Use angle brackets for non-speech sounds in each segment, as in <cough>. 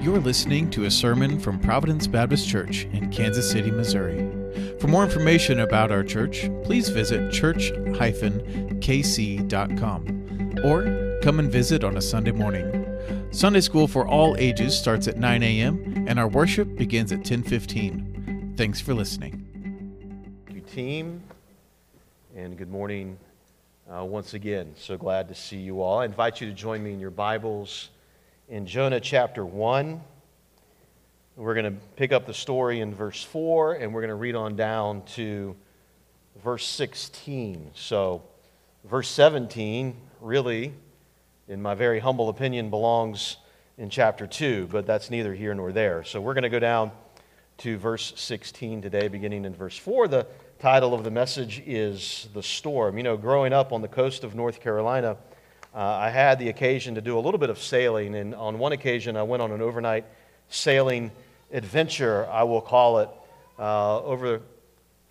You're listening to a sermon from Providence Baptist Church in Kansas City, Missouri. For more information about our church, please visit church-kc.com or come and visit on a Sunday morning. Sunday school for all ages starts at 9 a.m. and our worship begins at 10:15. Thanks for listening. Thank you, team, and good morning uh, once again. So glad to see you all. I invite you to join me in your Bibles in Jonah chapter 1. We're going to pick up the story in verse 4, and we're going to read on down to verse 16. So, verse 17 really, in my very humble opinion, belongs in chapter 2, but that's neither here nor there. So, we're going to go down to verse 16 today, beginning in verse 4. The title of the message is The Storm. You know, growing up on the coast of North Carolina, uh, I had the occasion to do a little bit of sailing, and on one occasion I went on an overnight sailing adventure, I will call it, uh, over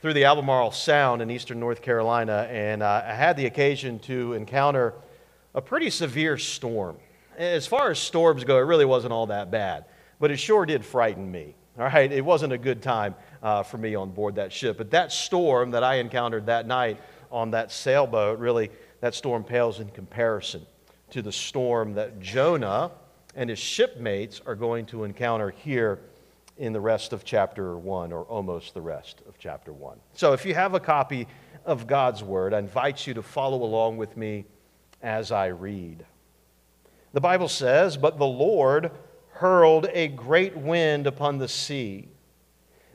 through the Albemarle Sound in eastern North Carolina, and uh, I had the occasion to encounter a pretty severe storm. As far as storms go, it really wasn't all that bad, but it sure did frighten me. All right, it wasn't a good time uh, for me on board that ship, but that storm that I encountered that night on that sailboat really that storm pales in comparison to the storm that Jonah and his shipmates are going to encounter here in the rest of chapter 1, or almost the rest of chapter 1. So if you have a copy of God's Word, I invite you to follow along with me as I read. The Bible says, But the Lord hurled a great wind upon the sea,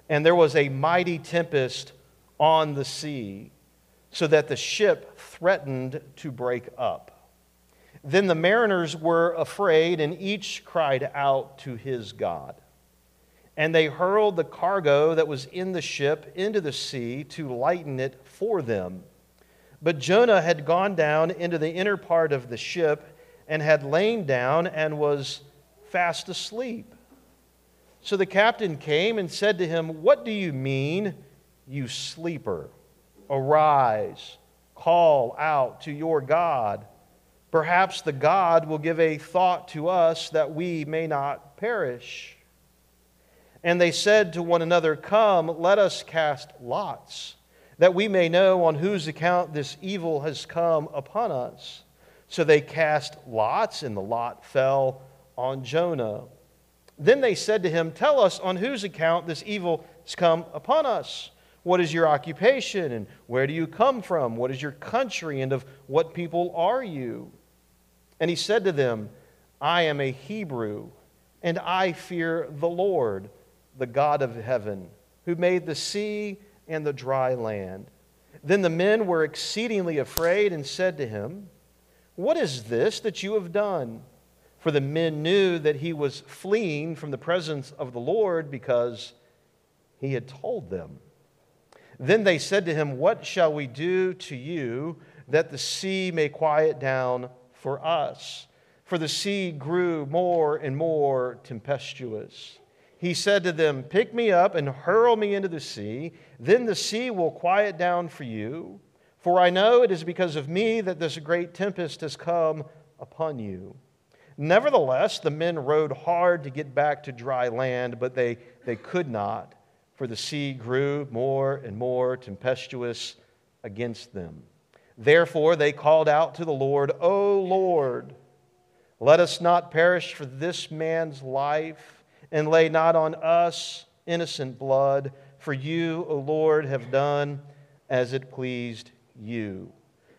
and there was a mighty tempest on the sea, so that the ship threatened to break up. Then the mariners were afraid, and each cried out to his God. And they hurled the cargo that was in the ship into the sea to lighten it for them. But Jonah had gone down into the inner part of the ship and had lain down and was fast asleep. So the captain came and said to him, What do you mean, you sleeper? Arise call out to your God. Perhaps the God will give a thought to us that we may not perish. And they said to one another, Come, let us cast lots, that we may know on whose account this evil has come upon us. So they cast lots, and the lot fell on Jonah. Then they said to him, Tell us on whose account this evil has come upon us. What is your occupation? And where do you come from? What is your country? And of what people are you? And he said to them, I am a Hebrew, and I fear the Lord, the God of heaven, who made the sea and the dry land. Then the men were exceedingly afraid and said to him, What is this that you have done? For the men knew that he was fleeing from the presence of the Lord because he had told them. Then they said to him, What shall we do to you that the sea may quiet down for us? For the sea grew more and more tempestuous. He said to them, Pick me up and hurl me into the sea. Then the sea will quiet down for you. For I know it is because of me that this great tempest has come upon you. Nevertheless, the men rowed hard to get back to dry land, but they, they could not for the sea grew more and more tempestuous against them. Therefore, they called out to the Lord, O Lord, let us not perish for this man's life, and lay not on us innocent blood, for you, O Lord, have done as it pleased you.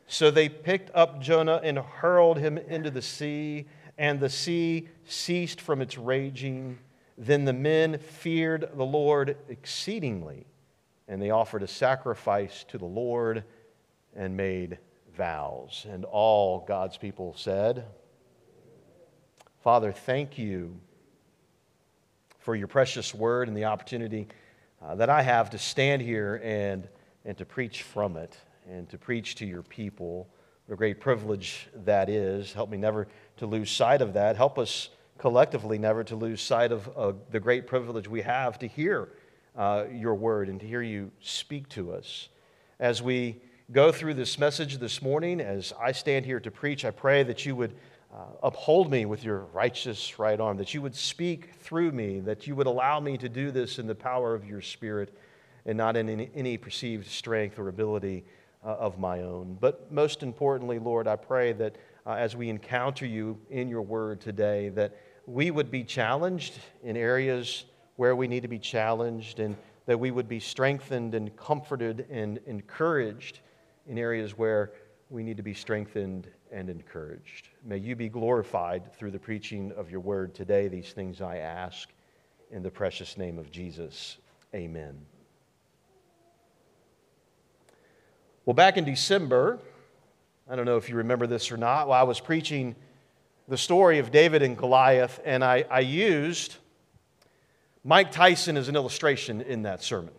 So they picked up Jonah and hurled him into the sea, and the sea ceased from its raging then the men feared the Lord exceedingly, and they offered a sacrifice to the Lord and made vows. And all God's people said, Father, thank you for your precious word and the opportunity uh, that I have to stand here and, and to preach from it and to preach to your people. What a great privilege that is. Help me never to lose sight of that. Help us collectively never to lose sight of uh, the great privilege we have to hear uh, your word and to hear you speak to us. As we go through this message this morning, as I stand here to preach, I pray that you would uh, uphold me with your righteous right arm, that you would speak through me, that you would allow me to do this in the power of your Spirit and not in any, perceived strength or ability uh, of my own. But most importantly, Lord, I pray that uh, as we encounter you in your word today, that we would be challenged in areas where we need to be challenged, and that we would be strengthened and comforted and encouraged in areas where we need to be strengthened and encouraged. May you be glorified through the preaching of your word today. These things I ask in the precious name of Jesus. Amen. Well, back in December, I don't know if you remember this or not, well, I was preaching the story of David and Goliath, and I, I used Mike Tyson as an illustration in that sermon.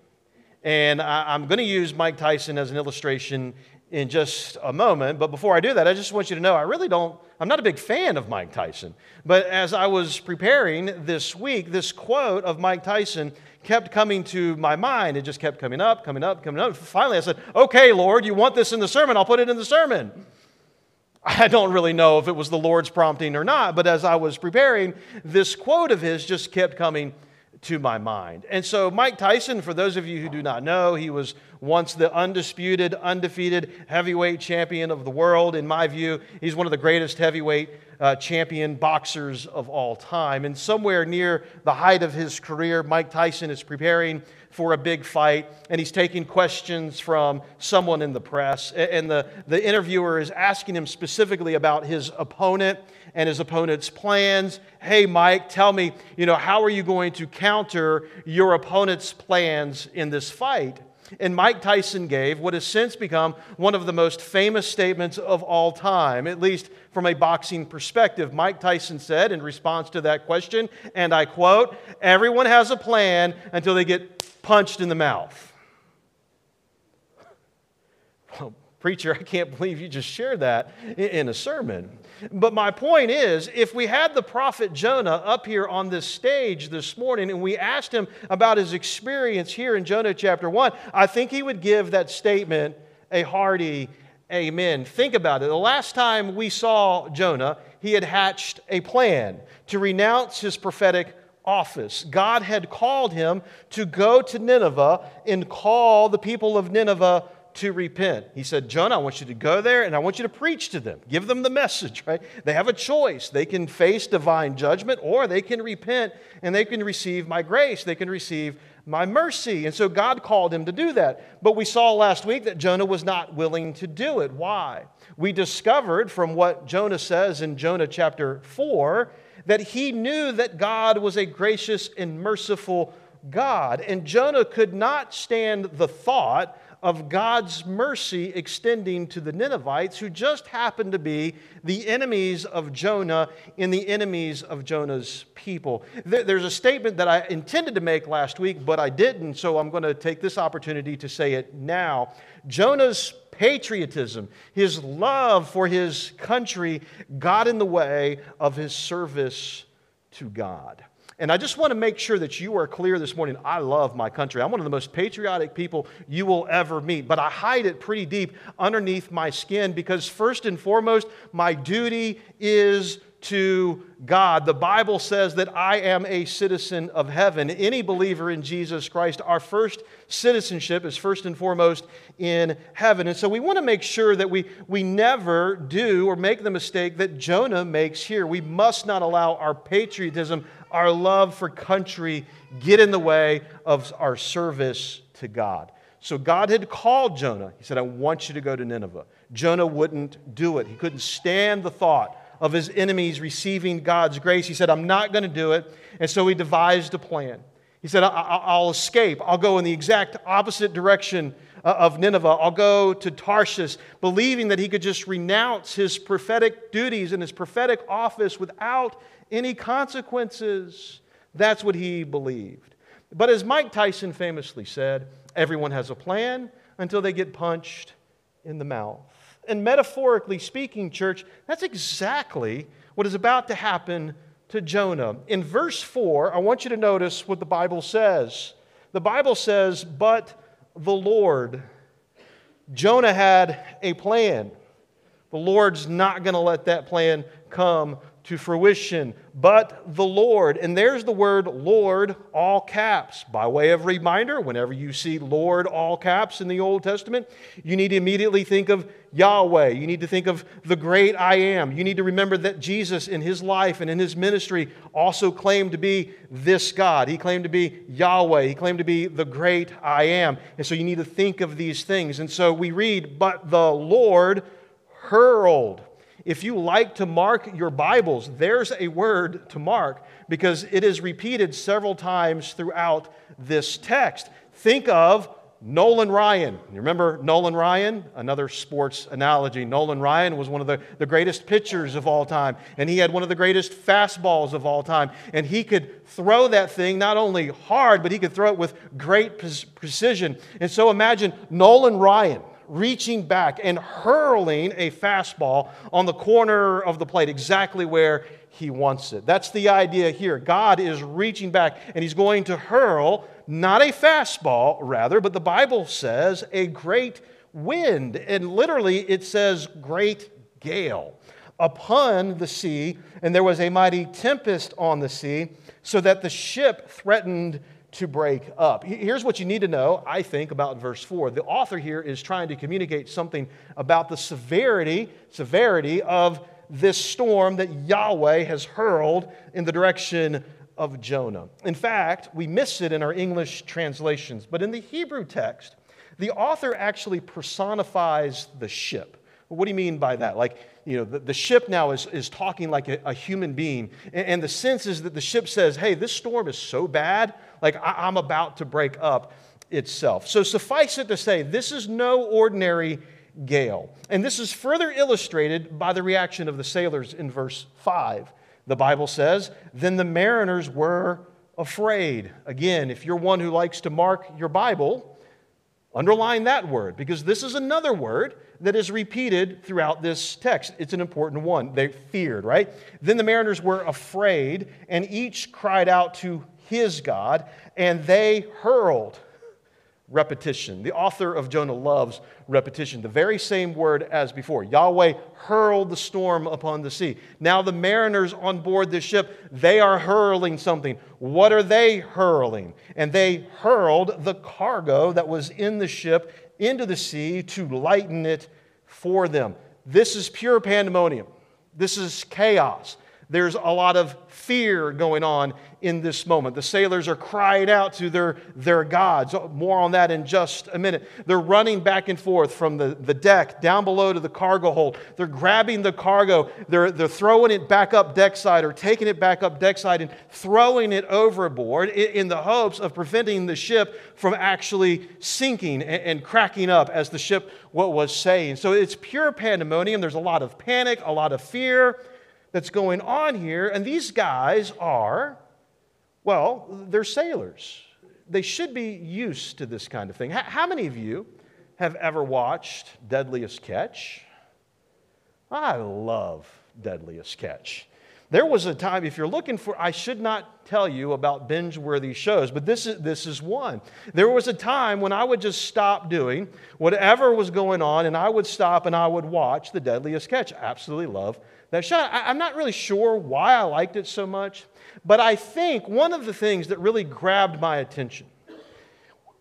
And I, I'm going to use Mike Tyson as an illustration in just a moment. But before I do that, I just want you to know I really don't, I'm not a big fan of Mike Tyson. But as I was preparing this week, this quote of Mike Tyson kept coming to my mind. It just kept coming up, coming up, coming up. Finally, I said, Okay, Lord, you want this in the sermon? I'll put it in the sermon. I don't really know if it was the Lord's prompting or not, but as I was preparing, this quote of his just kept coming to my mind. And so, Mike Tyson, for those of you who do not know, he was once the undisputed, undefeated heavyweight champion of the world. In my view, he's one of the greatest heavyweight uh, champion boxers of all time. And somewhere near the height of his career, Mike Tyson is preparing for a big fight, and he's taking questions from someone in the press. And the, the interviewer is asking him specifically about his opponent and his opponent's plans. Hey, Mike, tell me, you know, how are you going to counter your opponent's plans in this fight? And Mike Tyson gave what has since become one of the most famous statements of all time, at least from a boxing perspective. Mike Tyson said in response to that question, and I quote, Everyone has a plan until they get punched in the mouth. <laughs> Well, preacher, I can't believe you just shared that in a sermon. But my point is if we had the prophet Jonah up here on this stage this morning and we asked him about his experience here in Jonah chapter 1, I think he would give that statement a hearty amen. Think about it. The last time we saw Jonah, he had hatched a plan to renounce his prophetic office. God had called him to go to Nineveh and call the people of Nineveh to repent. He said, Jonah, I want you to go there and I want you to preach to them. Give them the message, <laughs> right? They have a choice. They can face divine judgment or they can repent and they can receive my grace. They can receive my mercy. And so God called him to do that. But we saw last week that Jonah was not willing to do it. Why? We discovered from what Jonah says in Jonah chapter 4 that he knew that God was a gracious and merciful God. And Jonah could not stand the thought of God's mercy extending to the Ninevites, who just happened to be the enemies of Jonah and the enemies of Jonah's people. There's a statement that I intended to make last week, but I didn't, so I'm going to take this opportunity to say it now. Jonah's patriotism, his love for his country, got in the way of his service to God. And I just want to make sure that you are clear this morning. I love my country. I'm one of the most patriotic people you will ever meet, but I hide it pretty deep underneath my skin because, first and foremost, my duty is to God. The Bible says that I am a citizen of heaven. Any believer in Jesus Christ, our first citizenship is first and foremost in heaven. And so we want to make sure that we, we never do or make the mistake that Jonah makes here. We must not allow our patriotism, our love for country, get in the way of our service to God. So God had called Jonah. He said, I want you to go to Nineveh. Jonah wouldn't do it. He couldn't stand the thought of his enemies receiving God's grace. He said, I'm not going to do it. And so he devised a plan. He said, I'll escape. I'll go in the exact opposite direction uh, of Nineveh. I'll go to Tarshish, believing that he could just renounce his prophetic duties and his prophetic office without any consequences. That's what he believed. But as Mike Tyson famously said, everyone has a plan until they get punched in the mouth. And metaphorically speaking, church, that's exactly what is about to happen to Jonah. In verse 4, I want you to notice what the Bible says. The Bible says, But the Lord. Jonah had a plan. The Lord's not going to let that plan come to fruition, but the Lord. And there's the word Lord, all caps. By way of reminder, whenever you see Lord, all caps in the Old Testament, you need to immediately think of Yahweh. You need to think of the great I am. You need to remember that Jesus, in his life and in his ministry, also claimed to be this God. He claimed to be Yahweh. He claimed to be the great I am. And so you need to think of these things. And so we read, But the Lord hurled. If you like to mark your Bibles, there's a word to mark because it is repeated several times throughout this text. Think of Nolan Ryan. You remember Nolan Ryan? Another sports analogy. Nolan Ryan was one of the, the greatest pitchers of all time, and he had one of the greatest fastballs of all time. And he could throw that thing not only hard, but he could throw it with great precision. And so imagine Nolan Ryan reaching back and hurling a fastball on the corner of the plate, exactly where he wants it. That's the idea here. God is reaching back and he's going to hurl not a fastball, rather, but the Bible says a great wind. And literally, it says great gale upon the sea, and there was a mighty tempest on the sea, so that the ship threatened to break up. Here's what you need to know, I think, about verse 4. The author here is trying to communicate something about the severity, severity of this storm that Yahweh has hurled in the direction of Jonah. In fact, we miss it in our English translations, but in the Hebrew text, the author actually personifies the ship. What do you mean by that? Like, you know, the, the ship now is, is talking like a, a human being. And, and, the sense is that the ship says, hey, this storm is so bad, like I, I'm about to break up itself. So suffice it to say, this is no ordinary gale. And this is further illustrated by the reaction of the sailors in verse 5. The Bible says, Then the mariners were afraid. Again, if you're one who likes to mark your Bible, underline that word because this is another word that is repeated throughout this text. It's an important one. They feared, right? Then the mariners were afraid, and each cried out to his God, and they hurled repetition. The author of Jonah loves repetition. The very same word as before. Yahweh hurled the storm upon the sea. Now the mariners on board the ship, they are hurling something. What are they hurling? And they hurled the cargo that was in the ship into the sea to lighten it for them. This is pure pandemonium. This is chaos. There's a lot of fear going on in this moment. The sailors are crying out to their, their gods. Oh, more on that in just a minute. They're running back and forth from the, the deck down below to the cargo hold. They're grabbing the cargo, they're, they're throwing it back up deck side or taking it back up deck side and throwing it overboard in, in the hopes of preventing the ship from actually sinking and, and cracking up as the ship what was saying. So it's pure pandemonium. There's a lot of panic, a lot of fear that's going on here. And these guys are well, they're sailors. They should be used to this kind of thing. How many of you have ever watched Deadliest Catch? I love Deadliest Catch. There was a time, if you're looking for, I should not tell you about binge worthy shows, but this is, this is one. There was a time when I would just stop doing whatever was going on and I would stop and I would watch The Deadliest Catch. Absolutely love that show. I, I'm not really sure why I liked it so much. But I think one of the things that really grabbed my attention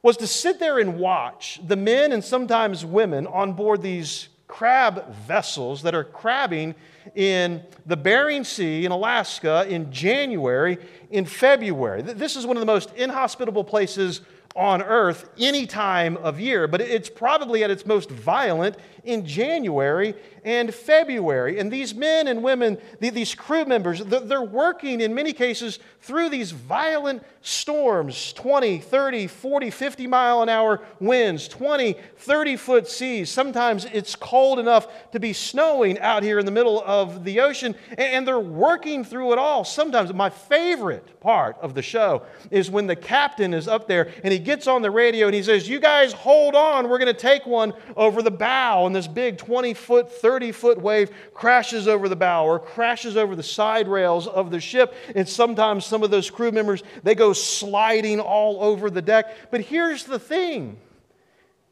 was to sit there and watch the men and sometimes women on board these crab vessels that are crabbing in the Bering Sea in Alaska in January, in February. This is one of the most inhospitable places on earth any time of year, but it's probably at its most violent in January and February. And these men and women, these crew members, they're working in many cases through these violent storms 20, 30, 40, 50 mile an hour winds, 20, 30 foot seas. Sometimes it's cold enough to be snowing out here in the middle of the ocean, and they're working through it all. Sometimes my favorite part of the show is when the captain is up there and he gets on the radio and he says, You guys hold on, we're going to take one over the bow. And this big 20 foot, 30 foot wave crashes over the bow or crashes over the side rails of the ship. And sometimes some of those crew members, they go sliding all over the deck. But here's the thing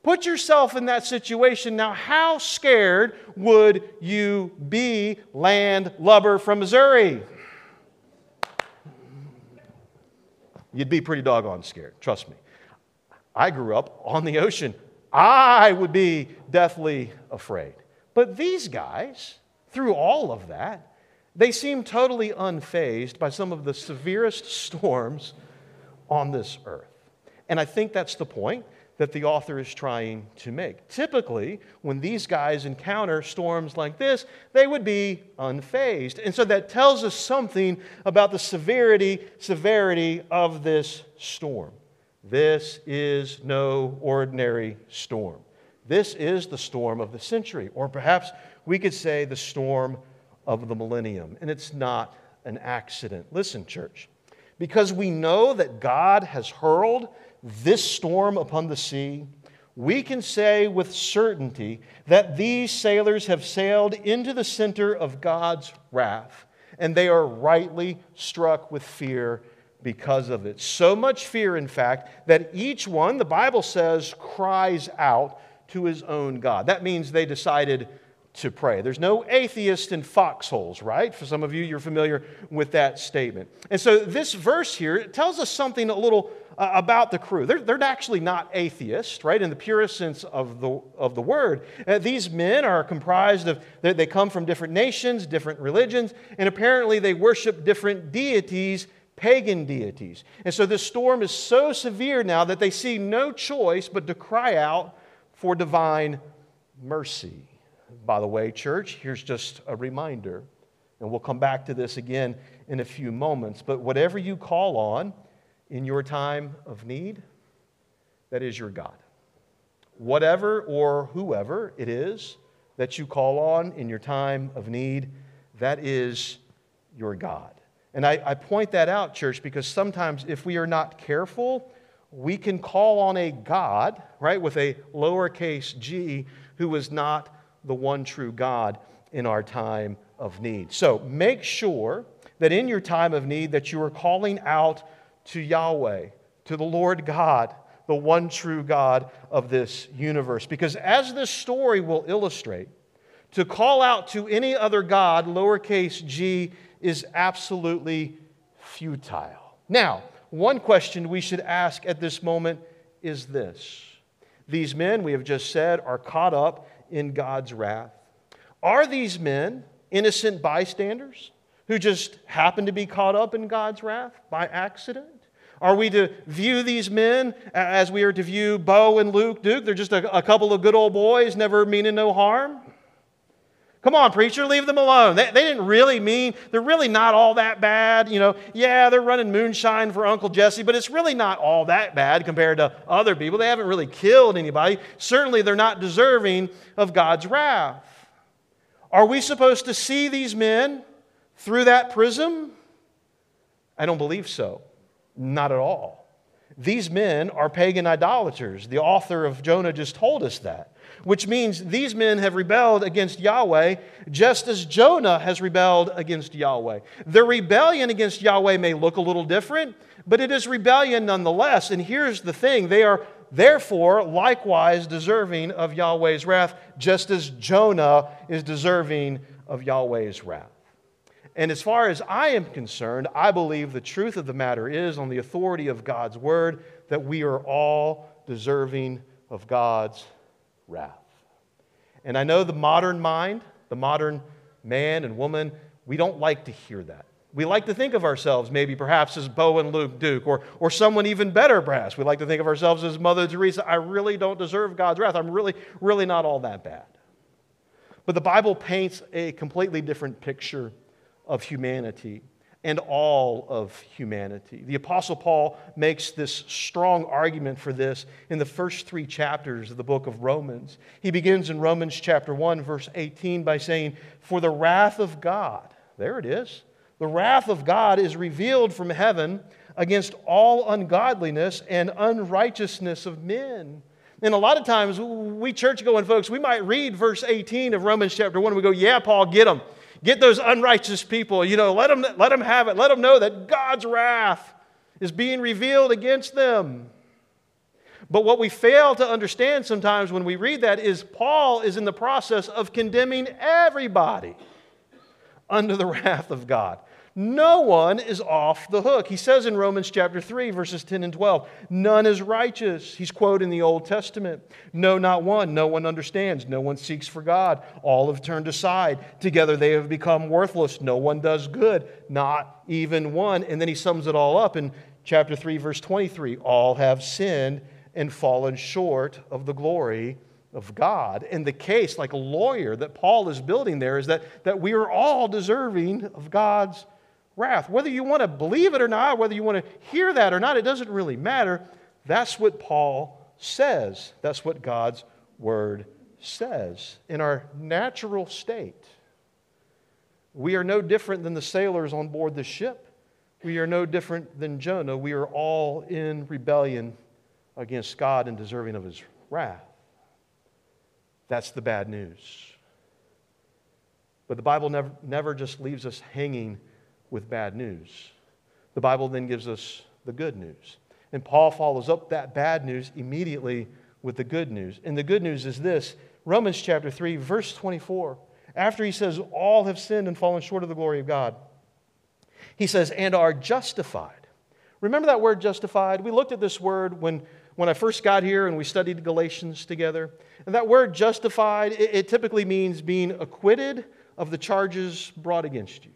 Put yourself in that situation. Now, how scared would you be, land lubber from Missouri? You'd be pretty doggone scared, trust me. I grew up on the ocean. I would be deathly afraid. But these guys, through all of that, they seem totally unfazed by some of the severest <laughs> storms on this earth. And I think that's the point that the author is trying to make. Typically, when these guys encounter storms like this, they would be unfazed. And so that tells us something about the severity, severity of this storm. This is no ordinary storm. This is the storm of the century, or perhaps we could say the storm of the millennium. And it's not an accident. Listen, church, because we know that God has hurled this storm upon the sea, we can say with certainty that these sailors have sailed into the center of God's wrath, and they are rightly struck with fear because of it. So much fear, in fact, that each one, the Bible says, cries out to his own God. That means they decided to pray. There's no atheist in foxholes, right? For some of you, you're familiar with that statement. And so this verse here tells us something a little uh, about the crew. They're, they're actually not atheists, right, in the purest sense of the, of the word. Uh, these men are comprised of, they, they come from different nations, different religions, and apparently they worship different deities pagan deities. And so this storm is so severe now that they see no choice but to cry out for divine mercy. By the way, church, here's just a reminder, and we'll come back to this again in a few moments. But whatever you call on, in your time of need, that is your God. Whatever or whoever it is that you call on in your time of need, that is your God. And I, I, point that out, church, because sometimes if we are not careful, we can call on a God, right, with a lowercase g, who is not the one true God in our time of need. So make sure that in your time of need that you are calling out to Yahweh, to the Lord God, the one true God of this universe. Because as this story will illustrate, to call out to any other God, lowercase g, is absolutely futile. Now, one question we should ask at this moment is this These men, we have just said, are caught up in God's wrath. Are these men innocent bystanders? who just happen to be caught up in God's wrath by accident? Are we to view these men as we are to view Bo and Luke Duke? They're just a, a couple of good old boys, never meaning no harm? Come on, preacher, leave them alone. They, they, didn't really mean, they're really not all that bad. You know, yeah, they're running moonshine for Uncle Jesse, but it's really not all that bad compared to other people. They haven't really killed anybody. Certainly, they're not deserving of God's wrath. Are we supposed to see these men through that prism? I don't believe so. Not at all. These men are pagan idolaters. The author of Jonah just told us that, which means these men have rebelled against Yahweh just as Jonah has rebelled against Yahweh. Their rebellion against Yahweh may look a little different, but it is rebellion nonetheless. And here's the thing they are therefore likewise deserving of Yahweh's wrath, just as Jonah is deserving of Yahweh's wrath. And as far as I am concerned, I believe the truth of the matter is, on the authority of God's word, that we are all deserving of God's wrath. And I know the modern mind, the modern man and woman, we don't like to hear that. We like to think of ourselves maybe perhaps as Bo and Luke Duke, or, or someone even better, perhaps. We like to think of ourselves as Mother Teresa. I really don't deserve God's wrath. I'm really, really not all that bad. But the Bible paints a completely different picture of humanity and all of humanity. The Apostle Paul makes this strong argument for this in the first three chapters of the book of Romans. He begins in Romans chapter 1, verse 18, by saying, For the wrath of God, there it is, the wrath of God is revealed from heaven against all ungodliness and unrighteousness of men. And a lot of times, we church going folks, we might read verse 18 of Romans chapter 1 and we go, Yeah, Paul, get them. Get those unrighteous people, you know, let them, let them have it. Let them know that God's wrath is being revealed against them. But what we fail to understand sometimes when we read that is Paul is in the process of condemning everybody under the <laughs> wrath of God. No one is off the hook. He says in Romans chapter 3, verses 10 and 12, none is righteous. He's quoting the Old Testament. No, not one. No one understands. No one seeks for God. All have turned aside. Together they have become worthless. No one does good, not even one. And then he sums it all up in chapter 3, verse 23 All have sinned and fallen short of the glory of God. And the case, like a lawyer, that Paul is building there is that, that we are all deserving of God's wrath. Whether you want to believe it or not, whether you want to hear that or not, it doesn't really matter. That's what Paul says. That's what God's word says. In our natural state, we are no different than the sailors on board the ship. We are no different than Jonah. We are all in rebellion against God and deserving of his wrath. That's the bad news. But the Bible never, never just leaves us hanging with bad news. The Bible then gives us the good news. And Paul follows up that bad news immediately with the good news. And the good news is this Romans chapter 3, verse 24. After he says, All have sinned and fallen short of the glory of God, he says, And are justified. Remember that word justified? We looked at this word when, when I first got here and we studied Galatians together. And that word justified, it, it typically means being acquitted of the charges brought against you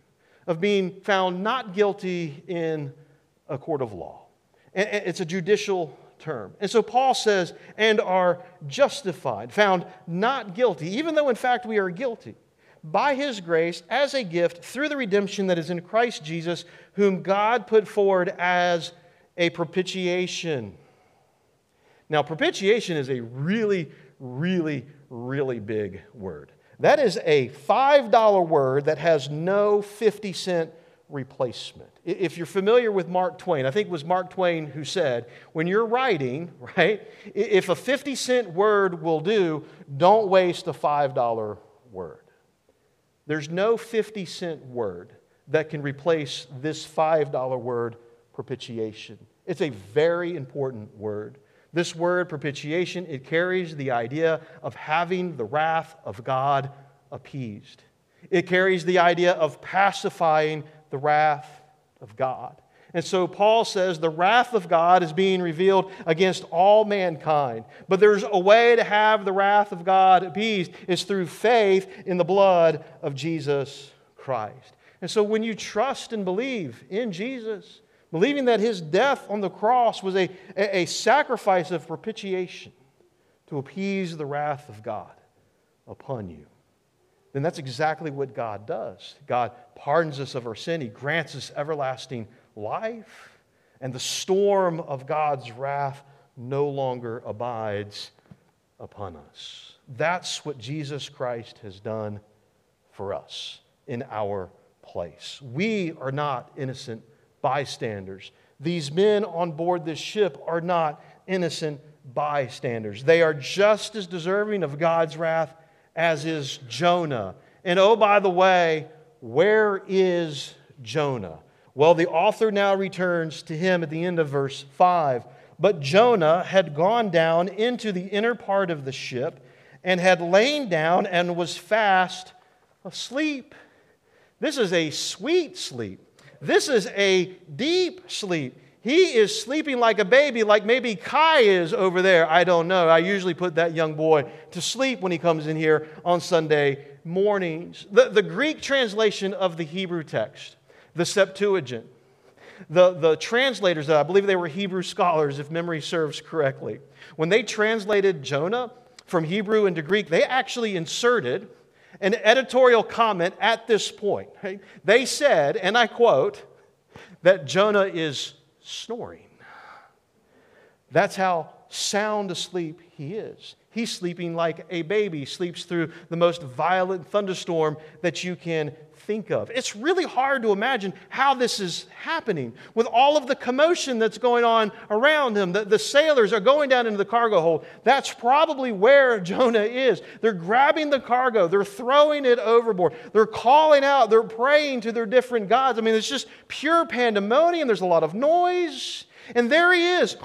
of being found not guilty in a court of law. It's a judicial term. And so Paul says, and are justified, found not guilty, even though in fact we are guilty, by his grace as a gift through the redemption that is in Christ Jesus, whom God put forward as a propitiation. Now, propitiation is a really, really, really big word. That is a $5 word that has no 50 cent replacement. If you're familiar with Mark Twain, I think it was Mark Twain who said, when you're writing, <laughs> right, if a 50 cent word will do, don't waste a $5 word. There's no 50 cent word that can replace this $5 word, propitiation. It's a very important word. This word, propitiation, it carries the idea of having the wrath of God appeased. It carries the idea of pacifying the wrath of God. And so Paul says the wrath of God is being revealed against all mankind. But there's a way to have the wrath of God appeased. It's through faith in the blood of Jesus Christ. And so when you trust and believe in Jesus, believing that his death on the cross was a, a, sacrifice of propitiation to appease the wrath of God upon you, then that's exactly what God does. God pardons us of our sin, He grants us everlasting life, and the storm of God's wrath no longer abides upon us. That's what Jesus Christ has done for us in our place. We are not innocent bystanders. These men on board this ship are not innocent bystanders. They are just as deserving of God's wrath as is Jonah. And oh, by the way, where is Jonah? Well, the author now returns to him at the end of verse 5. But Jonah had gone down into the inner part of the ship and had lain down and was fast asleep. This is a sweet sleep. This is a deep sleep. He is sleeping like a baby, like maybe Kai is over there. I don't know. I usually put that young boy to sleep when he comes in here on Sunday mornings. The, the Greek translation of the Hebrew text, the Septuagint, the, the translators, I believe they were Hebrew scholars, if memory serves correctly, when they translated Jonah from Hebrew into Greek, they actually inserted an editorial comment at this point. They said, and I quote, that Jonah is snoring. That's how sound asleep he is. He's sleeping like a baby sleeps through the most violent thunderstorm that you can think of. It's really hard to imagine how this is happening with all of the commotion that's going on around him. The, the sailors are going down into the cargo hold. That's probably where Jonah is. They're grabbing the cargo, they're throwing it overboard, they're calling out, they're praying to their different gods. I mean, it's just pure pandemonium. There's a lot of noise. And there he is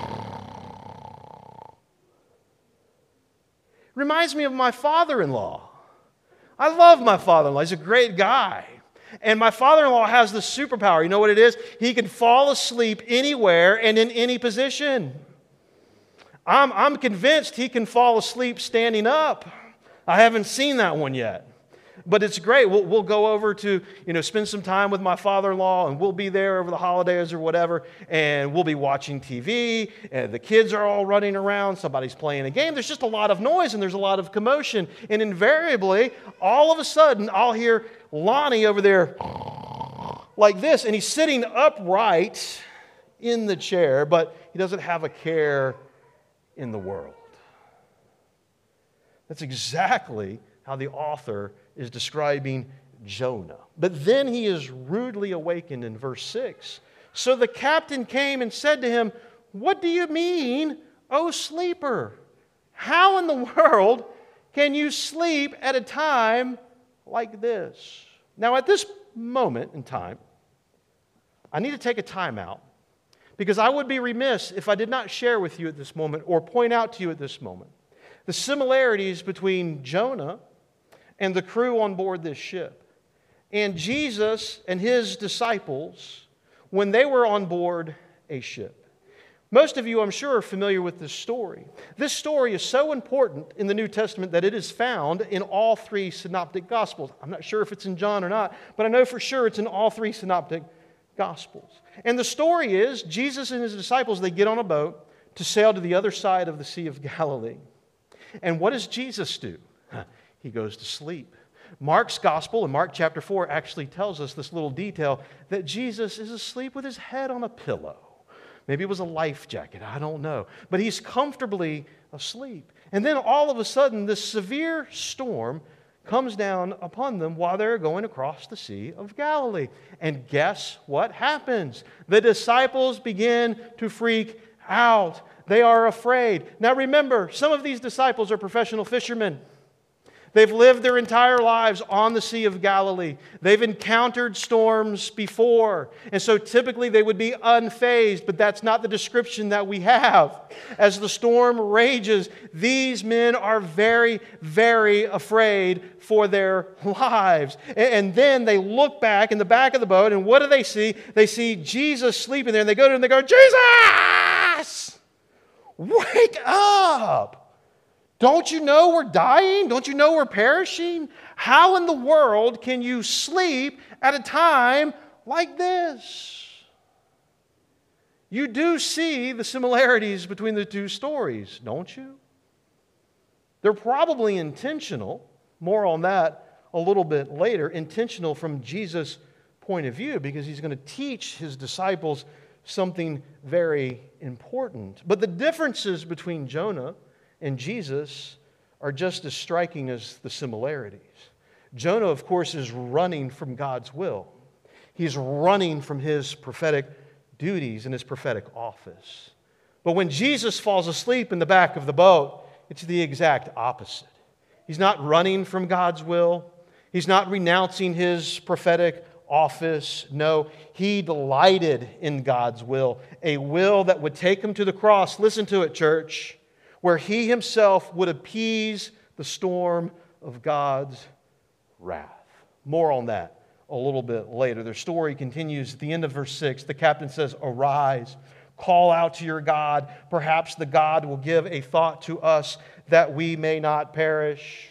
Reminds me of my father in law. I love my father in law, he's a great guy. And my father in law has the superpower. You know what it is? He can fall asleep anywhere and in any position. I'm, I'm convinced he can fall asleep standing up. I haven't seen that one yet. But it's great. We'll, we'll go over to, you know, spend some time with my father in law, and we'll be there over the holidays or whatever, and we'll be watching TV, and the kids are all running around, somebody's playing a game. There's just a lot of noise and there's a lot of commotion. And invariably, all of a sudden, I'll hear Lonnie over there like this, and he's sitting upright in the chair, but he doesn't have a care in the world. That's exactly how the author is describing Jonah. But then he is rudely awakened in verse 6. So the captain came and said to him, What do you mean, O sleeper? How in the <laughs> world can you sleep at a time like this? Now, at this moment in time, I need to take a time out because I would be remiss if I did not share with you at this moment or point out to you at this moment the similarities between Jonah and the crew on board this ship and Jesus and his disciples when they were on board a ship. Most of you, I'm sure, are familiar with this story. This story is so important in the New Testament that it is found in all three synoptic gospels. I'm not sure if it's in John or not, but I know for sure it's in all three synoptic gospels. And the story is Jesus and his disciples, they get on a boat to sail to the other side of the Sea of Galilee. And what does Jesus do? He goes to sleep. Mark's gospel in Mark chapter 4 actually tells us this little detail that Jesus is asleep with his head on a pillow. Maybe it was a life jacket, I don't know. But he's comfortably asleep. And then all of a sudden, this severe storm comes down upon them while they're going across the Sea of Galilee. And guess what happens? The disciples begin to freak out. They are afraid. Now remember, some of these disciples are professional fishermen. They've lived their entire lives on the Sea of Galilee. They've encountered storms before. And so typically they would be unfazed, but that's not the description that we have. As the storm rages, these men are very, very afraid for their lives. And then they look back in the back of the boat, and what do they see? They see Jesus sleeping there, and they go to him and they go, Jesus! Wake up! Don't you know we're dying? Don't you know we're perishing? How in the world can you sleep at a time like this? You do see the similarities between the two stories, don't you? They're probably intentional. More on that a little bit later. Intentional from Jesus' point of view because he's going to teach his disciples something very important. But the differences between Jonah and Jesus are just as striking as the similarities. Jonah, of course, is running from God's will. He's running from his prophetic duties and his prophetic office. But when Jesus falls asleep in the back of the boat, it's the exact opposite. He's not running from God's will, he's not renouncing his prophetic office. No, he delighted in God's will, a will that would take him to the cross. Listen to it, church where he himself would appease the storm of God's wrath. More on that a little bit later. Their story continues at the end of verse 6. The captain says, Arise, call out to your God. Perhaps the God will give a thought to us that we may not perish.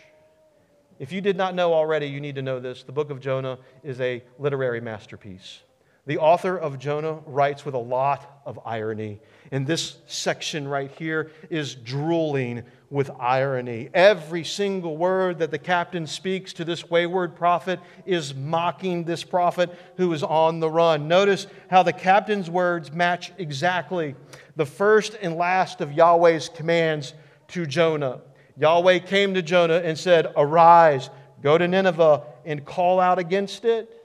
If you did not know already, you need to know this. The book of Jonah is a literary masterpiece. The author of Jonah writes with a lot of irony. And this section right here is drooling with irony. Every single word that the captain speaks to this wayward prophet is mocking this prophet who is on the run. Notice how the captain's words match exactly the first and last of Yahweh's commands to Jonah. Yahweh came to Jonah and said, Arise, go to Nineveh, and call out against it.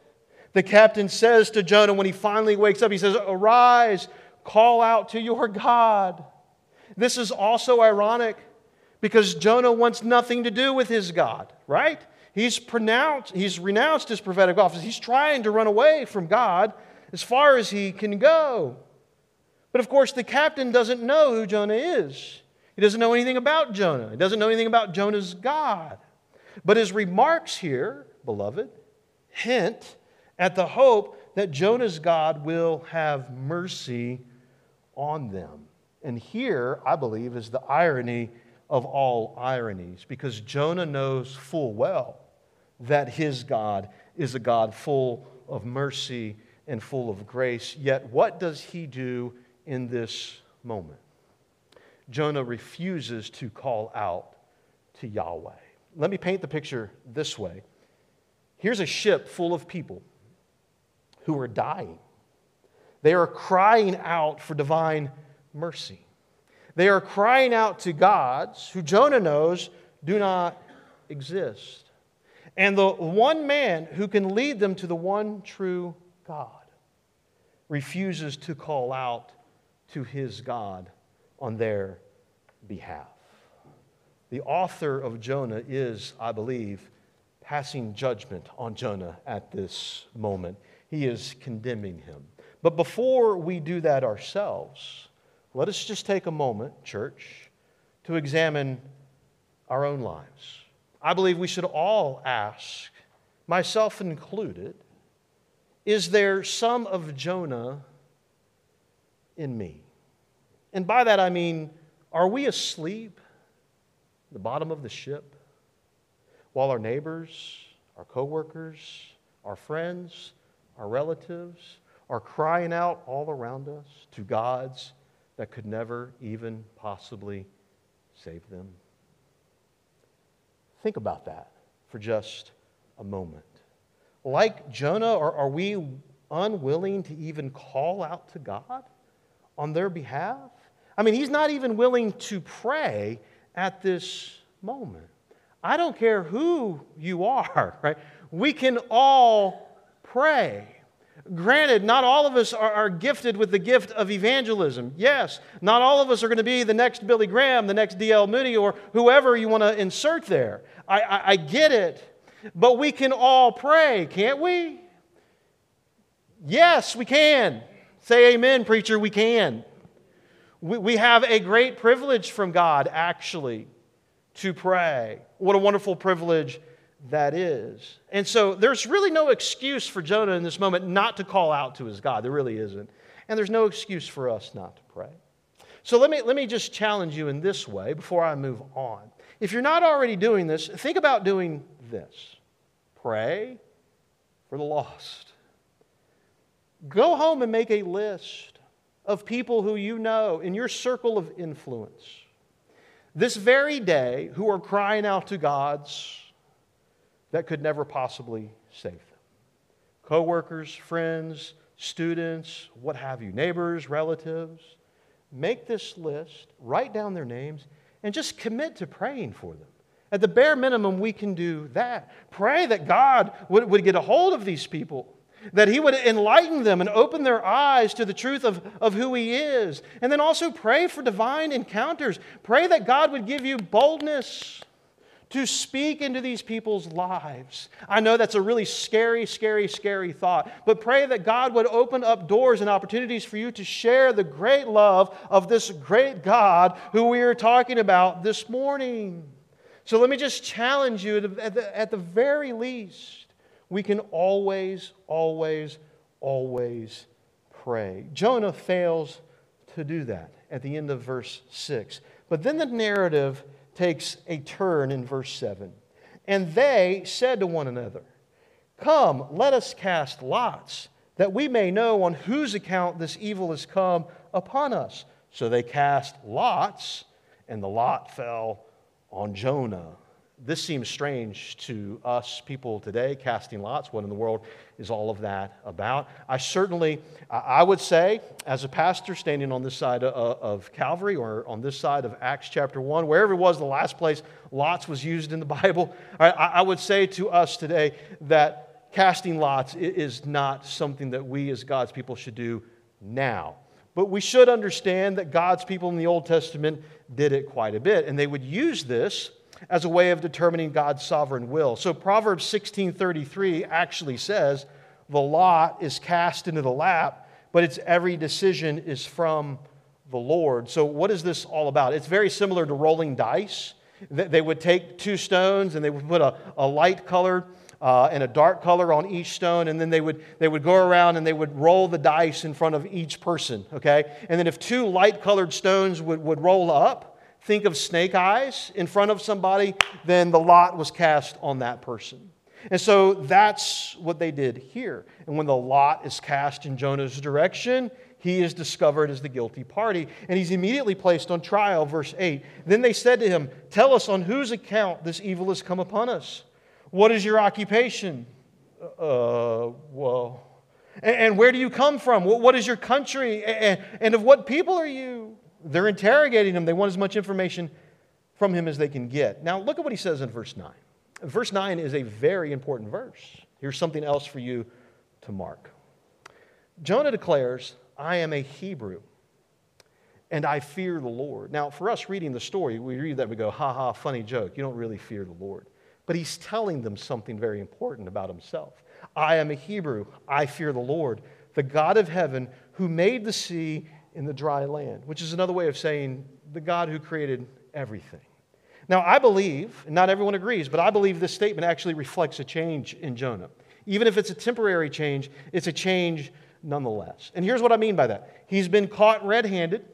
The captain says to Jonah when he finally wakes up, he says, Arise, call out to your God. This is also ironic because Jonah wants nothing to do with his God, right? He's, pronounced, he's renounced his prophetic office. He's trying to run away from God as far as he can go. But of course, the captain doesn't know who Jonah is. He doesn't know anything about Jonah. He doesn't know anything about Jonah's God. But his remarks here, beloved, hint at the hope that Jonah's God will have mercy on them. And here, I believe, is the irony of all ironies, because Jonah knows full well that his God is a God full of mercy and full of grace. Yet, what does he do in this moment? Jonah refuses to call out to Yahweh. Let me paint the picture this way here's a ship full of people who are dying. They are crying out for divine mercy. They are crying out to gods who Jonah knows do not exist. And the one man who can lead them to the one true God refuses to call out to his God on their behalf. The author of Jonah is, I believe, passing judgment on Jonah at this moment. He is condemning him. But before we do that ourselves, let us just take a moment, church, to examine our own lives. I believe we should all ask, myself included, is there some of Jonah in me? And by that I mean, are we asleep at the bottom of the ship while our neighbors, our coworkers, our friends, our relatives are crying out all around us to gods that could never even possibly save them? Think about that for just a moment. Like Jonah, are, are we unwilling to even call out to God on their behalf? I mean, he's not even willing to pray at this moment. I don't care who you are, <laughs> right? We can all pray. Granted, not all of us are, are, gifted with the gift of evangelism. Yes, not all of us are going to be the next Billy Graham, the next D.L. Moody, or whoever you want to insert there. I, I, I get it. But we can all pray, can't we? Yes, we can. Say amen, preacher, we can. We, we have a great privilege from God, actually, to pray. What a wonderful privilege that is. And so there's really no excuse for Jonah in this moment not to call out to his God. There really isn't. And there's no excuse for us not to pray. So let me, let me just challenge you in this way before I move on. If you're not already doing this, think about doing this pray for the lost. Go home and make a list of people who you know in your circle of influence this very day who are crying out to gods that could never possibly save them. Coworkers, friends, students, what have you, neighbors, relatives. Make this list, write down their names, and just commit to praying for them. At the bare minimum, we can do that. Pray that God would, would get a hold of these people, that He would enlighten them and open their eyes to the truth of, of who He is. And then also pray for divine encounters. Pray that God would give you boldness to speak into these people's lives. I know that's a really scary, scary, scary thought, but pray that God would open up doors and opportunities for you to share the great love of this great God who we are talking about this morning. So let me just challenge you at the, at the very least, we can always, always, always pray. Jonah fails to do that at the end of verse 6. But then the narrative takes a turn in verse 7. And they said to one another, Come, let us cast lots, that we may know on whose account this evil has come upon us. So they cast lots, and the lot fell on Jonah this seems strange to us people today, casting lots. What in the world is all of that about? I certainly, I would say, as a pastor standing on this side of Calvary or on this side of Acts chapter 1, wherever it was the last place lots was used in the <laughs> Bible, I would say to us today that casting lots is not something that we as God's people should do now. But we should understand that God's people in the Old Testament did it quite a bit, and they would use this as a way of determining God's sovereign will. So Proverbs 16:33 actually says, "The lot is cast into the lap, but its every decision is from the Lord. So, what is this all about? It's very similar to rolling dice. They would take two stones and they would put a, a light color uh, and a dark color on each stone, and then they would, they would go around and they would roll the dice in front of each person, okay? And then if two light colored stones would, would roll up, think of snake eyes in front of somebody, then the lot was cast on that person. And so that's what they did here. And when the lot is cast in Jonah's direction, he is discovered as the guilty party, and he's immediately placed on trial. Verse 8 Then they said to him, Tell us on whose account this evil has come upon us. What is your occupation? Uh, well, and, where do you come from? What, what is your country? And, and of what people are you? They're interrogating him. They want as much information from him as they can get. Now, look at what he says in verse 9. Verse 9 is a very important verse. Here's something else for you to mark. Jonah declares, I am a Hebrew and I fear the Lord. Now, for us reading the story, we read that and we go, ha ha, funny joke. You don't really fear the Lord. But he's telling them something very important about himself. I am a Hebrew. I fear the Lord, the God of heaven who made the sea and the dry land, which is another way of saying the God who created everything. Now, I believe, and not everyone agrees, but I believe this statement actually reflects a change in Jonah. Even if it's a temporary change, it's a change nonetheless. And here's what I mean by that He's been caught red handed.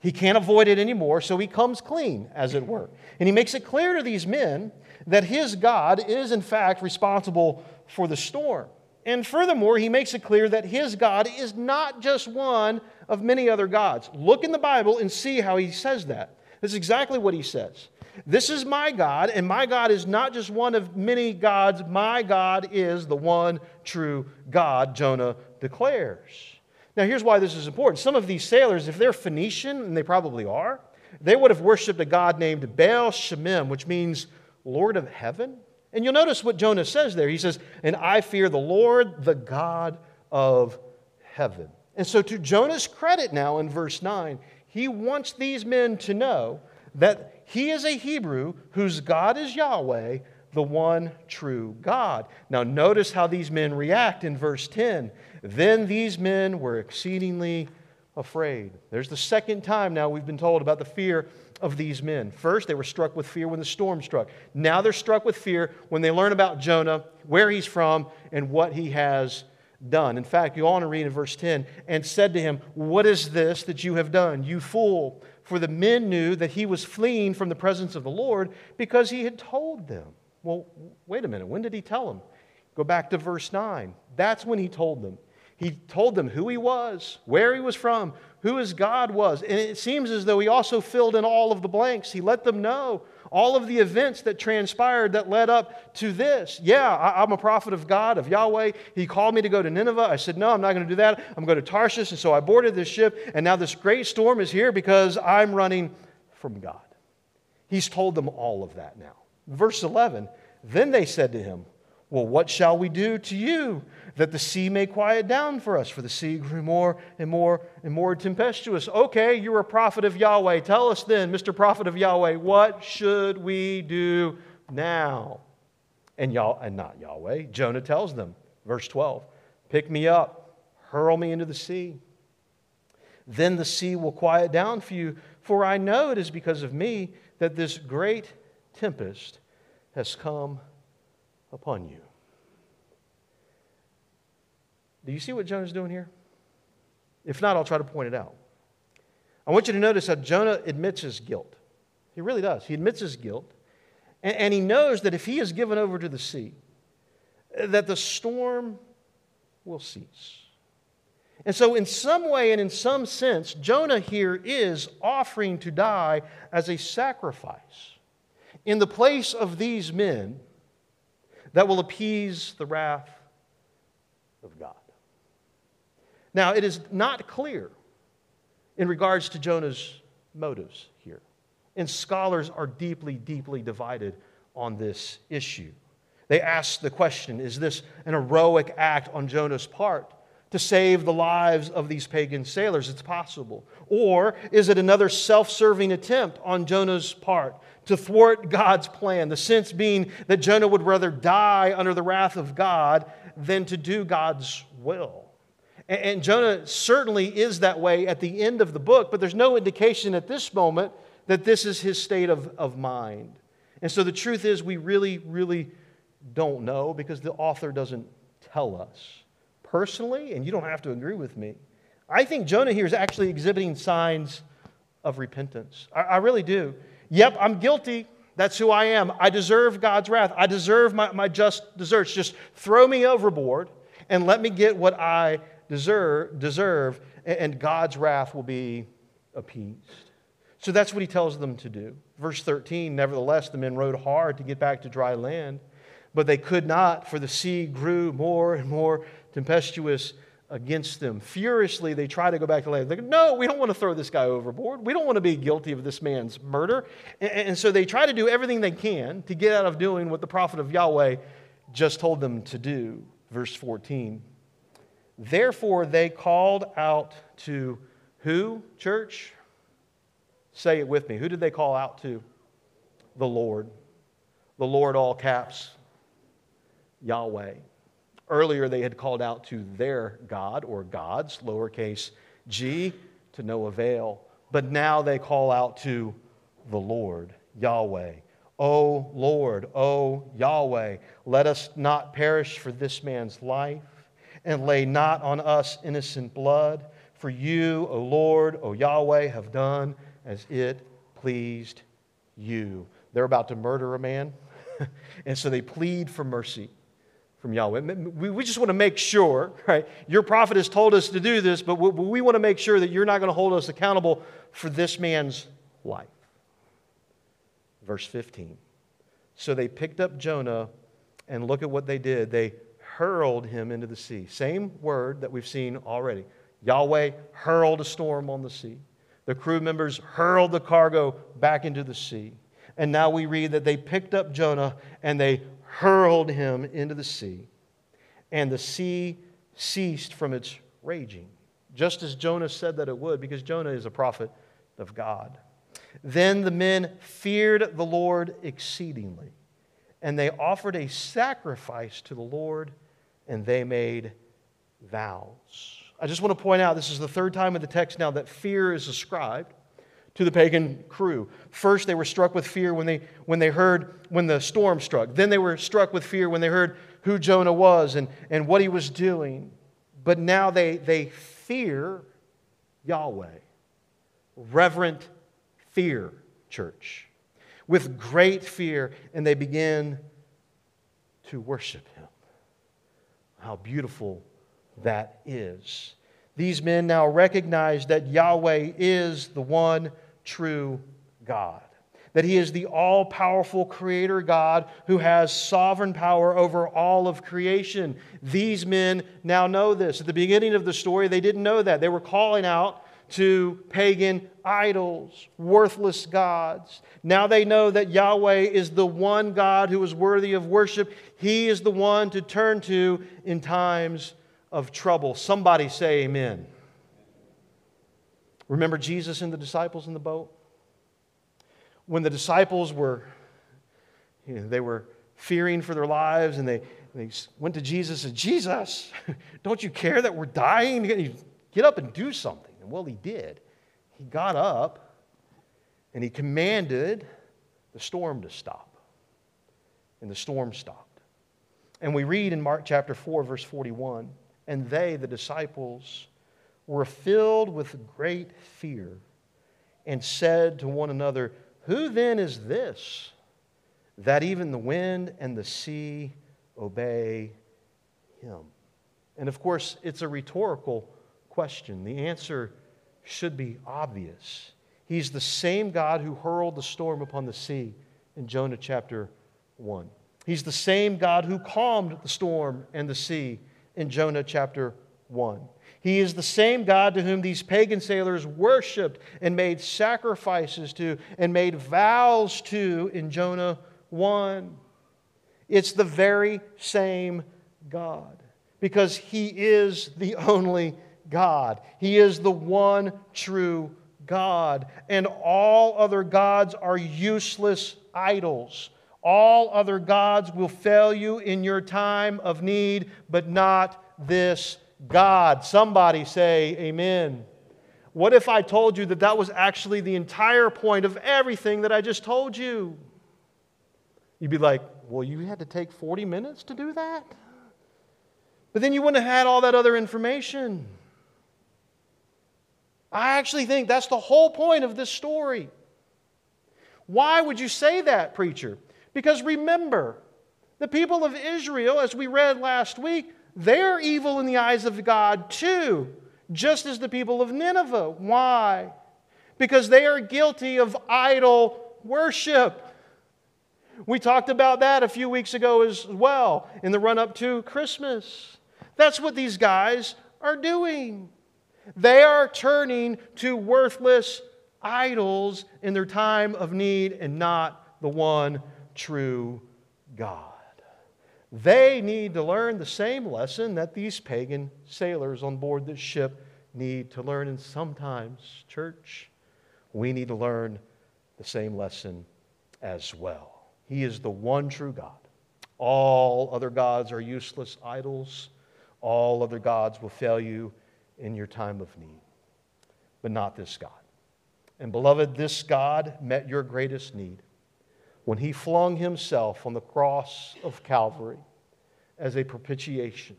He can't avoid it anymore, so he comes clean, as it were. And he makes it clear to these men that his God is, in fact, responsible for the storm. And furthermore, he makes it clear that his God is not just one of many other gods. Look in the Bible and see how he says that. This is exactly what he says. This is my God, and my God is not just one of many gods. My God is the one true God, Jonah declares. Now, here's why this is important. Some of these sailors, if they're Phoenician, and they probably are, they would have worshiped a god named Baal Shemim, which means Lord of heaven. And you'll notice what Jonah says there. He says, And I fear the Lord, the God of heaven. And so, to Jonah's credit now in verse 9, he wants these men to know that he is a Hebrew whose God is Yahweh, the one true God. Now, notice how these men react in verse 10. Then these men were exceedingly afraid. There's the second time now we've been told about the fear of these men. First, they were struck with fear when the storm struck. Now they're struck with fear when they learn about Jonah, where he's from, and what he has done. In fact, you want to read in verse 10 and said to him, What is this that you have done, you fool? For the men knew that he was fleeing from the presence of the Lord because he had told them. Well, wait a minute. When did he tell them? Go back to verse 9. That's when he told them. He told them who he was, where he was from, who his God was. And it seems as though he also filled in all of the blanks. He let them know all of the events that transpired that led up to this. Yeah, I, am a prophet of God, of Yahweh. He called me to go to Nineveh. I said, No, I'm not going to do that. I'm going to Tarshish. And so I boarded this ship, and now this great storm is here because I'm running from God. He's told them all of that now. Verse 11 Then they said to him, Well, what shall we do to you? That the sea may quiet down for us, for the sea grew more and more and more tempestuous. Okay, you're a prophet of Yahweh. Tell us then, Mr. Prophet of Yahweh, what should we do now? And, Yah- and not Yahweh, Jonah tells them, verse 12, pick me up, hurl me into the sea. Then the sea will quiet down for you, for I know it is because of me that this great tempest has come upon you. Do you see what Jonah's doing here? If not, I'll try to point it out. I want you to notice how Jonah admits his guilt. He really does. He admits his guilt. And, and he knows that if he is given over to the sea, that the storm will cease. And so, in some way and in some sense, Jonah here is offering to die as a sacrifice in the place of these men that will appease the wrath of God. Now, it is not clear in regards to Jonah's motives here. And scholars are deeply, deeply divided on this issue. They ask the question is this an heroic act on Jonah's part to save the lives of these pagan sailors? It's possible. Or is it another self serving attempt on Jonah's part to thwart God's plan? The sense being that Jonah would rather die under the wrath of God than to do God's will. And Jonah certainly is that way at the end of the book, but there's no indication at this moment that this is his state of, of mind. And so the truth is, we really, really don't know because the author doesn't tell us. Personally, and you don't have to agree with me, I think Jonah here is actually exhibiting signs of repentance. I, I really do. Yep, I'm guilty. That's who I am. I deserve God's wrath. I deserve my, my just deserts. Just throw me overboard and let me get what I deserve, deserve, and God's wrath will be appeased. So that's what he tells them to do. Verse 13 Nevertheless, the men rowed hard to get back to dry land, but they could not, for the sea grew more and more tempestuous against them. Furiously, they try to go back to land. They go, No, we don't want to throw this guy overboard. We don't want to be guilty of this man's murder. And, and so they try to do everything they can to get out of doing what the prophet of Yahweh just told them to do. Verse 14. Therefore, they called out to who, church? Say it with me. Who did they call out to? The Lord. The Lord, all caps, Yahweh. Earlier, they had called out to their God or gods, lowercase g, to no avail. But now they call out to the Lord, Yahweh. O Lord, O Yahweh, let us not perish for this man's life, and lay not on us innocent blood. For you, O Lord, O Yahweh, have done as it pleased you. They're about to murder a man, <laughs> and so they plead for mercy from Yahweh. We just want to make sure, right? Your prophet has told us to do this, but we want to make sure that you're not going to hold us accountable for this man's life. Verse 15. So they picked up Jonah, and look at what they did. They hurled him into the sea. Same word that we've seen already. Yahweh hurled a storm on the sea. The crew members hurled the cargo back into the sea. And now we read that they picked up Jonah and they hurled him into the sea, and the sea ceased from its raging, just as Jonah said that it would, because Jonah is a prophet of God. Then the men feared the Lord exceedingly, and they offered a sacrifice to the Lord, and they made vows. I just want to point out this is the third time in the text now that fear is ascribed to the pagan crew. First, they were struck with fear when they, when they heard when the storm struck. Then they were struck with fear when they heard who Jonah was and, and what he was doing. But now they, they fear Yahweh. Reverent fear, church. With great fear, and they begin to worship him. How beautiful that is. These men now recognize that Yahweh is the one true God. That he is the all powerful creator God who has sovereign power over all of creation. These men now know this. At the beginning of the story, they didn't know that. They were calling out to pagan idols, worthless gods. Now they know that Yahweh is the one God who is worthy of worship. He is the one to turn to in times of trouble. Somebody say, Amen. Remember Jesus and the disciples in the boat? When the disciples were, you know, they were fearing for their lives and they, they went to Jesus and Jesus, <laughs> don't you care that we're dying? Get up and do something. Well, he did. He got up and he commanded the storm to stop. And the storm stopped. And we read in Mark chapter 4, verse 41 and they, the disciples, were filled with great fear and said to one another, Who then is this that even the wind and the sea obey him? And of course, it's a rhetorical question. The answer should be obvious. He's the same God who hurled the storm upon the sea in Jonah chapter 1. He's the same God who calmed the storm and the sea in Jonah chapter 1. He is the same God to whom these pagan sailors worshiped and made sacrifices to and made vows to in Jonah 1. It's the very same God because He is the only God. He is the one true God, and all other gods are useless idols. All other gods will fail you in your time of need, but not this God. Somebody say, Amen. What if I told you that that was actually the entire point of everything that I just told you? You'd be like, Well, you had to take 40 minutes to do that? But then you wouldn't have had all that other information. I actually think that's the whole point of this story. Why would you say that, preacher? Because remember, the people of Israel, as we read last week, they're evil in the eyes of God too, just as the people of Nineveh. Why? Because they are guilty of idol worship. We talked about that a few weeks ago as well in the run up to Christmas. That's what these guys are doing. They are turning to worthless idols in their time of need and not the one true God. They need to learn the same lesson that these pagan sailors on board this ship need to learn. And sometimes, church, we need to learn the same lesson as well. He is the one true God. All other gods are useless idols. All other gods will fail you in your time of need, but not this God. And beloved, this God met your greatest need when he flung himself on the cross of Calvary as a propitiation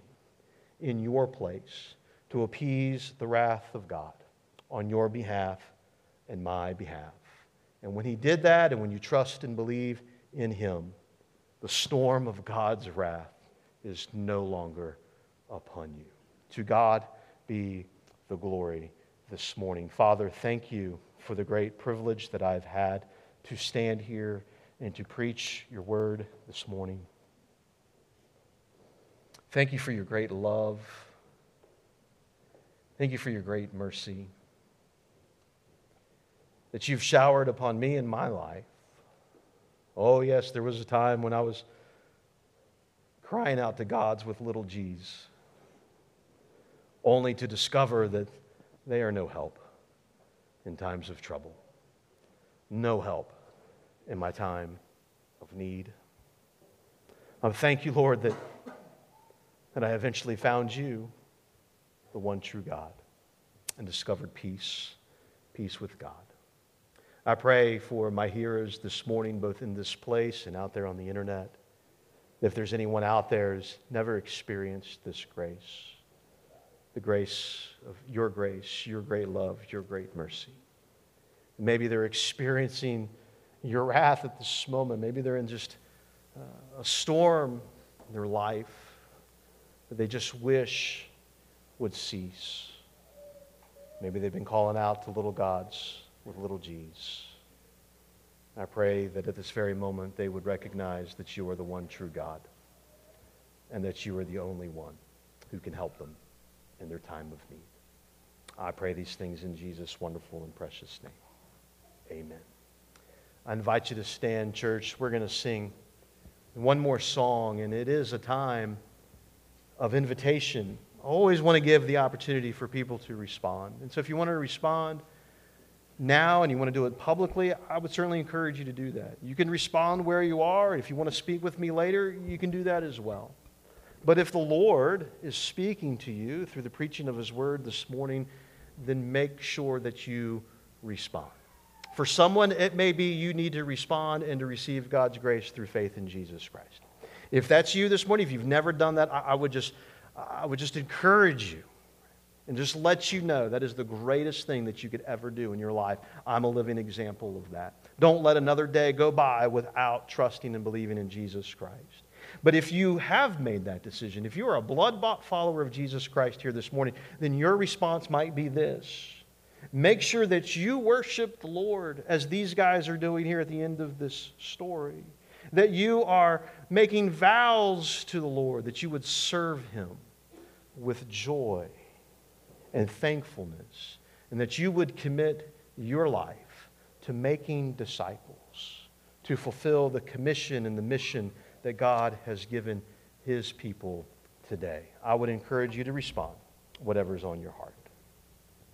in your place to appease the wrath of God on your behalf and my behalf. And when he did that, and when you trust and believe in him, the storm of God's wrath is no longer upon you. To God be the glory this morning. Father, thank you for the great privilege that I've had to stand here and to preach your word this morning. Thank you for your great love. Thank you for your great mercy that you've showered upon me in my life. Oh, yes, there was a time when I was crying out to gods with little g's, only to discover that they are no help in times of trouble, no help in my time of need. I thank you, Lord, that, that I eventually found you, the one true God, and discovered peace, peace with God. I pray for my hearers this morning, both in this place and out there on the internet. If there's anyone out there who's never experienced this grace, the grace of your grace, your great love, your great mercy. Maybe they're experiencing your wrath at this moment. Maybe they're in just uh, a storm in their life that they just wish would cease. Maybe they've been calling out to little gods with little g's. I pray that at this very moment they would recognize that you are the one true God and that you are the only one who can help them their time of need. I pray these things in Jesus' wonderful and precious name. Amen. I invite you to stand, church. We're going to sing one more song, and it is a time of invitation. I always want to give the opportunity for people to respond. And so if you want to respond now and you want to do it publicly, I would certainly encourage you to do that. You can respond where you are. If you want to speak with me later, you can do that as well. But if the Lord is speaking to you through the preaching of His word this morning, then make sure that you respond. For someone, it may be you need to respond and to receive God's grace through faith in Jesus Christ. If that's you this morning, if you've never done that, I, would just, I would just encourage you and just let you know that is the greatest thing that you could ever do in your life. I'm a living example of that. Don't let another day go by without trusting and believing in Jesus Christ. But if you have made that decision, if you are a blood bought follower of Jesus Christ here this morning, then your response might be this. Make sure that you worship the Lord as these guys are doing here at the end of this story. That you are making vows to the Lord, that you would serve Him with joy and thankfulness, and that you would commit your life to making disciples, to fulfill the commission and the mission that God has given his people today. I would encourage you to respond, whatever is on your heart.